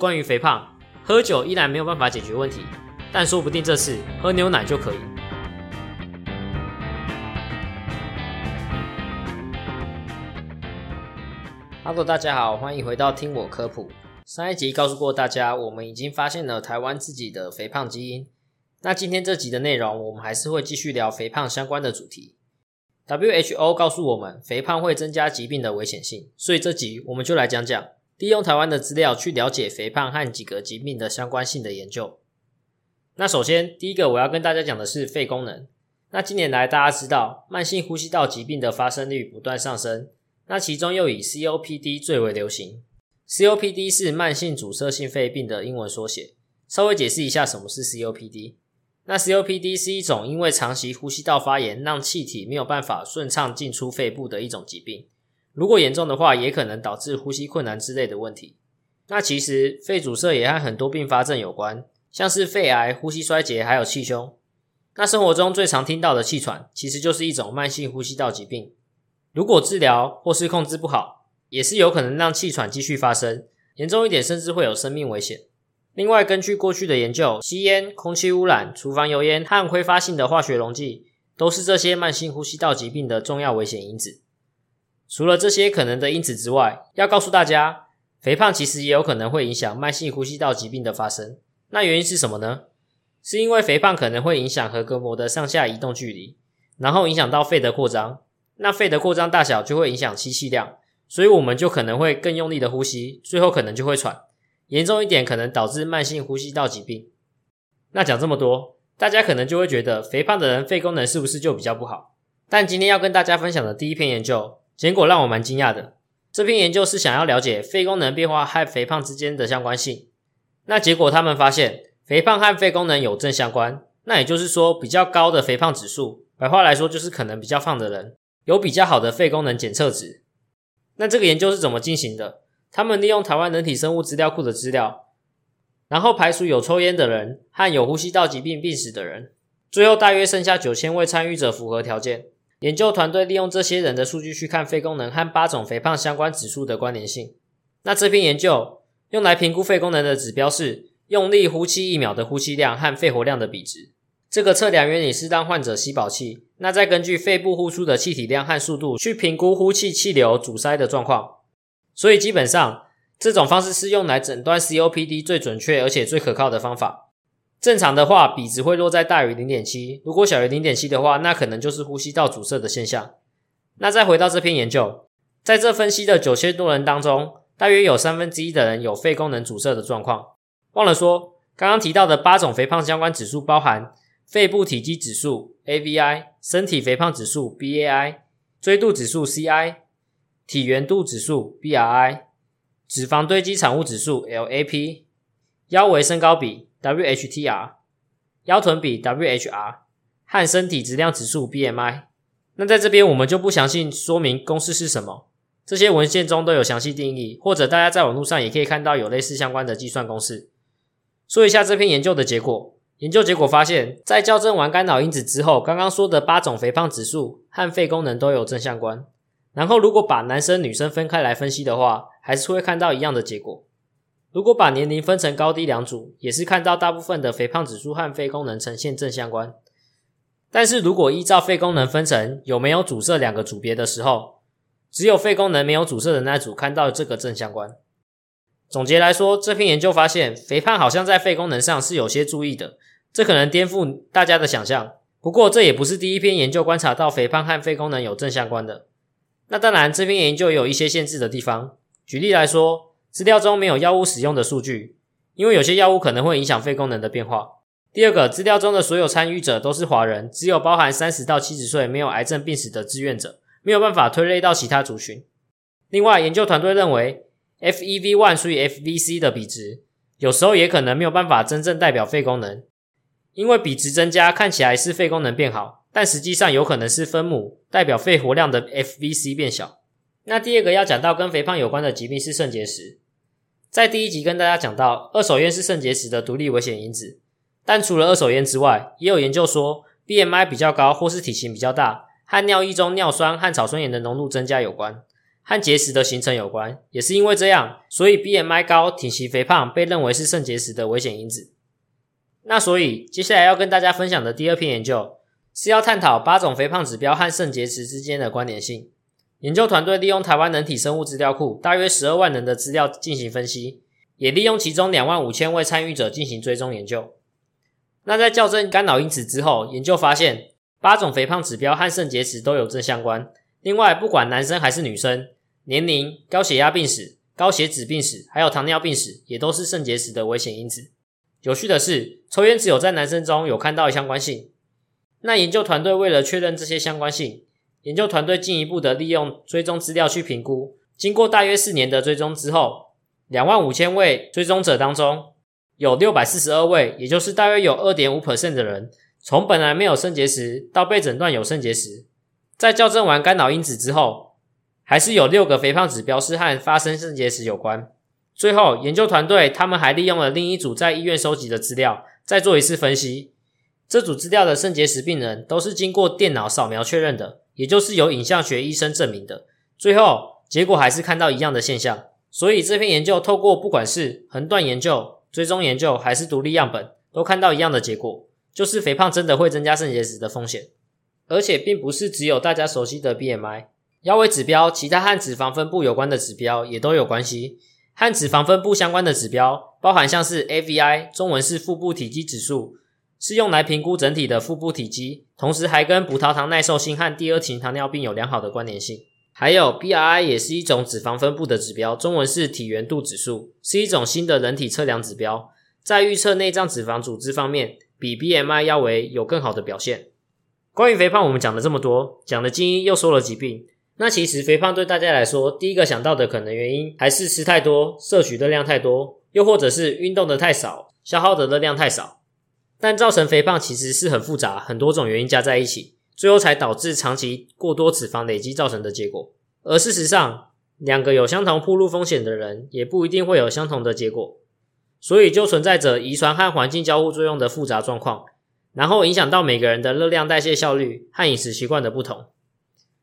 关于肥胖，喝酒依然没有办法解决问题，但说不定这次喝牛奶就可以。Hello，大家好，欢迎回到听我科普。上一集告诉过大家，我们已经发现了台湾自己的肥胖基因。那今天这集的内容，我们还是会继续聊肥胖相关的主题。WHO 告诉我们，肥胖会增加疾病的危险性，所以这集我们就来讲讲。利用台湾的资料去了解肥胖和几个疾病的相关性的研究。那首先，第一个我要跟大家讲的是肺功能。那近年来大家知道，慢性呼吸道疾病的发生率不断上升，那其中又以 COPD 最为流行。COPD 是慢性阻塞性肺病的英文缩写。稍微解释一下什么是 COPD。那 COPD 是一种因为长期呼吸道发炎，让气体没有办法顺畅进出肺部的一种疾病。如果严重的话，也可能导致呼吸困难之类的问题。那其实肺阻塞也和很多并发症有关，像是肺癌、呼吸衰竭，还有气胸。那生活中最常听到的气喘，其实就是一种慢性呼吸道疾病。如果治疗或是控制不好，也是有可能让气喘继续发生，严重一点甚至会有生命危险。另外，根据过去的研究，吸烟、空气污染、厨房油烟和挥发性的化学溶剂，都是这些慢性呼吸道疾病的重要危险因子。除了这些可能的因子之外，要告诉大家，肥胖其实也有可能会影响慢性呼吸道疾病的发生。那原因是什么呢？是因为肥胖可能会影响横膈膜的上下移动距离，然后影响到肺的扩张。那肺的扩张大小就会影响吸气量，所以我们就可能会更用力的呼吸，最后可能就会喘。严重一点，可能导致慢性呼吸道疾病。那讲这么多，大家可能就会觉得，肥胖的人肺功能是不是就比较不好？但今天要跟大家分享的第一篇研究。结果让我蛮惊讶的。这篇研究是想要了解肺功能变化和肥胖之间的相关性。那结果他们发现，肥胖和肺功能有正相关。那也就是说，比较高的肥胖指数，白话来说就是可能比较胖的人有比较好的肺功能检测值。那这个研究是怎么进行的？他们利用台湾人体生物资料库的资料，然后排除有抽烟的人和有呼吸道疾病病史的人，最后大约剩下九千位参与者符合条件。研究团队利用这些人的数据去看肺功能和八种肥胖相关指数的关联性。那这篇研究用来评估肺功能的指标是用力呼气一秒的呼气量和肺活量的比值。这个测量原理是让患者吸饱气，那再根据肺部呼出的气体量和速度去评估呼气气流阻塞的状况。所以基本上这种方式是用来诊断 COPD 最准确而且最可靠的方法。正常的话，比值会落在大于零点七。如果小于零点七的话，那可能就是呼吸道阻塞的现象。那再回到这篇研究，在这分析的九千多人当中，大约有三分之一的人有肺功能阻塞的状况。忘了说，刚刚提到的八种肥胖相关指数包含肺部体积指数 （AVI）、身体肥胖指数 （BAI）、椎度指数 （CI）、体圆度指数 （BRI）、脂肪堆积产物指数 （LAP）、腰围身高比。WHTR 腰臀比 WHR 和身体质量指数 BMI，那在这边我们就不详细说明公式是什么，这些文献中都有详细定义，或者大家在网络上也可以看到有类似相关的计算公式。说一下这篇研究的结果，研究结果发现，在校正完干扰因子之后，刚刚说的八种肥胖指数和肺功能都有正相关。然后如果把男生女生分开来分析的话，还是会看到一样的结果。如果把年龄分成高低两组，也是看到大部分的肥胖指数和肺功能呈现正相关。但是如果依照肺功能分成有没有阻塞两个组别的时候，只有肺功能没有阻塞的那组看到这个正相关。总结来说，这篇研究发现肥胖好像在肺功能上是有些注意的，这可能颠覆大家的想象。不过这也不是第一篇研究观察到肥胖和肺功能有正相关的。那当然，这篇研究有一些限制的地方。举例来说。资料中没有药物使用的数据，因为有些药物可能会影响肺功能的变化。第二个，资料中的所有参与者都是华人，只有包含三十到七十岁没有癌症病史的志愿者，没有办法推类到其他族群。另外，研究团队认为，FEV one 除以 FVC 的比值，有时候也可能没有办法真正代表肺功能，因为比值增加看起来是肺功能变好，但实际上有可能是分母代表肺活量的 FVC 变小。那第二个要讲到跟肥胖有关的疾病是肾结石。在第一集跟大家讲到，二手烟是肾结石的独立危险因子。但除了二手烟之外，也有研究说，BMI 比较高或是体型比较大，和尿液中尿酸和草酸盐的浓度增加有关，和结石的形成有关。也是因为这样，所以 BMI 高、体型肥胖被认为是肾结石的危险因子。那所以接下来要跟大家分享的第二篇研究是要探讨八种肥胖指标和肾结石之间的关联性。研究团队利用台湾人体生物资料库大约十二万人的资料进行分析，也利用其中两万五千位参与者进行追踪研究。那在校正干扰因子之后，研究发现八种肥胖指标和肾结石都有正相关。另外，不管男生还是女生，年龄、高血压病史、高血脂病史，还有糖尿病史，也都是肾结石的危险因子。有趣的是，抽烟只有在男生中有看到相关性。那研究团队为了确认这些相关性，研究团队进一步的利用追踪资料去评估。经过大约四年的追踪之后，两万五千位追踪者当中。有六百四十二位，也就是大约有二点五 percent 的人，从本来没有肾结石到被诊断有肾结石，在校正完干扰因子之后，还是有六个肥胖指标是和发生肾结石有关。最后，研究团队他们还利用了另一组在医院收集的资料，再做一次分析。这组资料的肾结石病人都是经过电脑扫描确认的，也就是由影像学医生证明的。最后结果还是看到一样的现象。所以这篇研究透过不管是横断研究。追踪研究还是独立样本，都看到一样的结果，就是肥胖真的会增加肾结石的风险，而且并不是只有大家熟悉的 BMI 腰围指标，其他和脂肪分布有关的指标也都有关系。和脂肪分布相关的指标，包含像是 AVI，中文是腹部体积指数，是用来评估整体的腹部体积，同时还跟葡萄糖耐受性和第二型糖尿病有良好的关联性。还有 BRI 也是一种脂肪分布的指标，中文是体圆度指数，是一种新的人体测量指标，在预测内脏脂肪组织方面，比 BMI 腰围有更好的表现。关于肥胖，我们讲了这么多，讲了基因，又说了疾病。那其实肥胖对大家来说，第一个想到的可能原因还是吃太多，摄取热量太多，又或者是运动的太少，消耗的热量太少。但造成肥胖其实是很复杂，很多种原因加在一起。最后才导致长期过多脂肪累积造成的结果。而事实上，两个有相同铺路风险的人，也不一定会有相同的结果。所以就存在着遗传和环境交互作用的复杂状况，然后影响到每个人的热量代谢效率和饮食习惯的不同。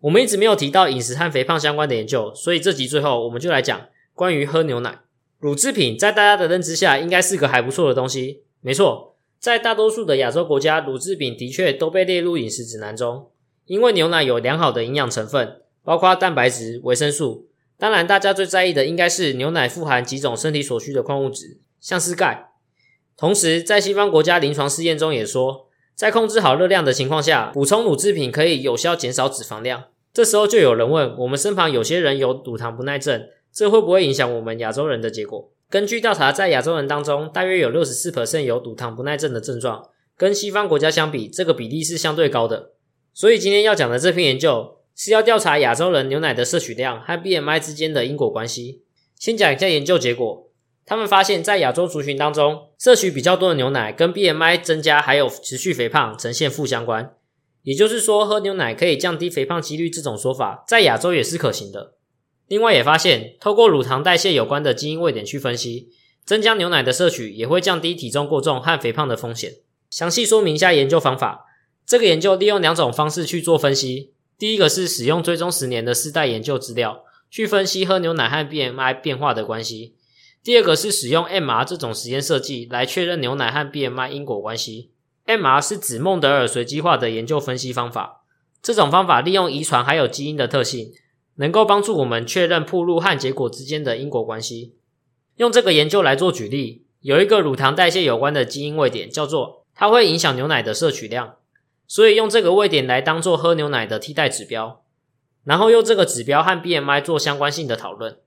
我们一直没有提到饮食和肥胖相关的研究，所以这集最后我们就来讲关于喝牛奶。乳制品在大家的认知下，应该是个还不错的东西。没错。在大多数的亚洲国家，乳制品的确都被列入饮食指南中，因为牛奶有良好的营养成分，包括蛋白质、维生素。当然，大家最在意的应该是牛奶富含几种身体所需的矿物质，像是钙。同时，在西方国家临床试验中也说，在控制好热量的情况下，补充乳制品可以有效减少脂肪量。这时候就有人问：我们身旁有些人有乳糖不耐症，这会不会影响我们亚洲人的结果？根据调查，在亚洲人当中，大约有六十四 percent 有乳糖不耐症的症状，跟西方国家相比，这个比例是相对高的。所以今天要讲的这篇研究是要调查亚洲人牛奶的摄取量和 BMI 之间的因果关系。先讲一下研究结果，他们发现，在亚洲族群当中，摄取比较多的牛奶跟 BMI 增加还有持续肥胖呈现负相关。也就是说，喝牛奶可以降低肥胖几率这种说法，在亚洲也是可行的。另外也发现，透过乳糖代谢有关的基因位点去分析，增加牛奶的摄取也会降低体重过重和肥胖的风险。详细说明一下研究方法。这个研究利用两种方式去做分析。第一个是使用追踪十年的四代研究资料去分析喝牛奶和 BMI 变化的关系。第二个是使用 MR 这种实验设计来确认牛奶和 BMI 因果关系。MR 是指孟德尔随机化的研究分析方法。这种方法利用遗传还有基因的特性。能够帮助我们确认铺路和结果之间的因果关系。用这个研究来做举例，有一个乳糖代谢有关的基因位点，叫做它会影响牛奶的摄取量，所以用这个位点来当做喝牛奶的替代指标，然后用这个指标和 BMI 做相关性的讨论。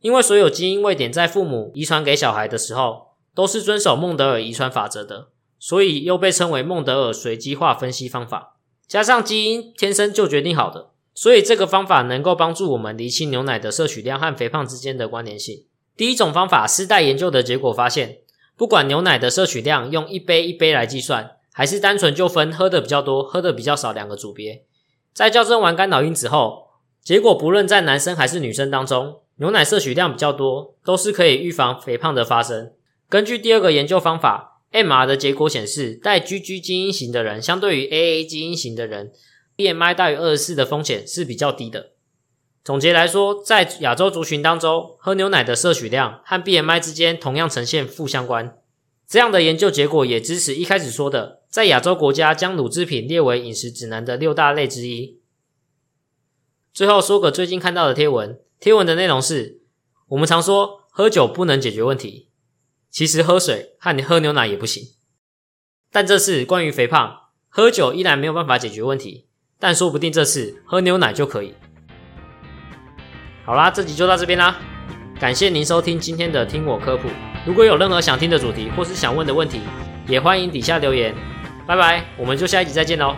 因为所有基因位点在父母遗传给小孩的时候，都是遵守孟德尔遗传法则的，所以又被称为孟德尔随机化分析方法。加上基因天生就决定好的。所以这个方法能够帮助我们厘清牛奶的摄取量和肥胖之间的关联性。第一种方法，丝代研究的结果发现，不管牛奶的摄取量用一杯一杯来计算，还是单纯就分喝的比较多、喝的比较少两个组别，在校正完干扰因子后，结果不论在男生还是女生当中，牛奶摄取量比较多，都是可以预防肥胖的发生。根据第二个研究方法，MR 的结果显示，带 GG 基因型的人，相对于 AA 基因型的人。BMI 大于二十四的风险是比较低的。总结来说，在亚洲族群当中，喝牛奶的摄取量和 BMI 之间同样呈现负相关。这样的研究结果也支持一开始说的，在亚洲国家将乳制品列为饮食指南的六大类之一。最后说个最近看到的贴文，贴文的内容是：我们常说喝酒不能解决问题，其实喝水和你喝牛奶也不行。但这是关于肥胖，喝酒依然没有办法解决问题，但说不定这次喝牛奶就可以。好啦，这集就到这边啦，感谢您收听今天的听我科普。如果有任何想听的主题或是想问的问题，也欢迎底下留言。拜拜，我们就下一集再见喽。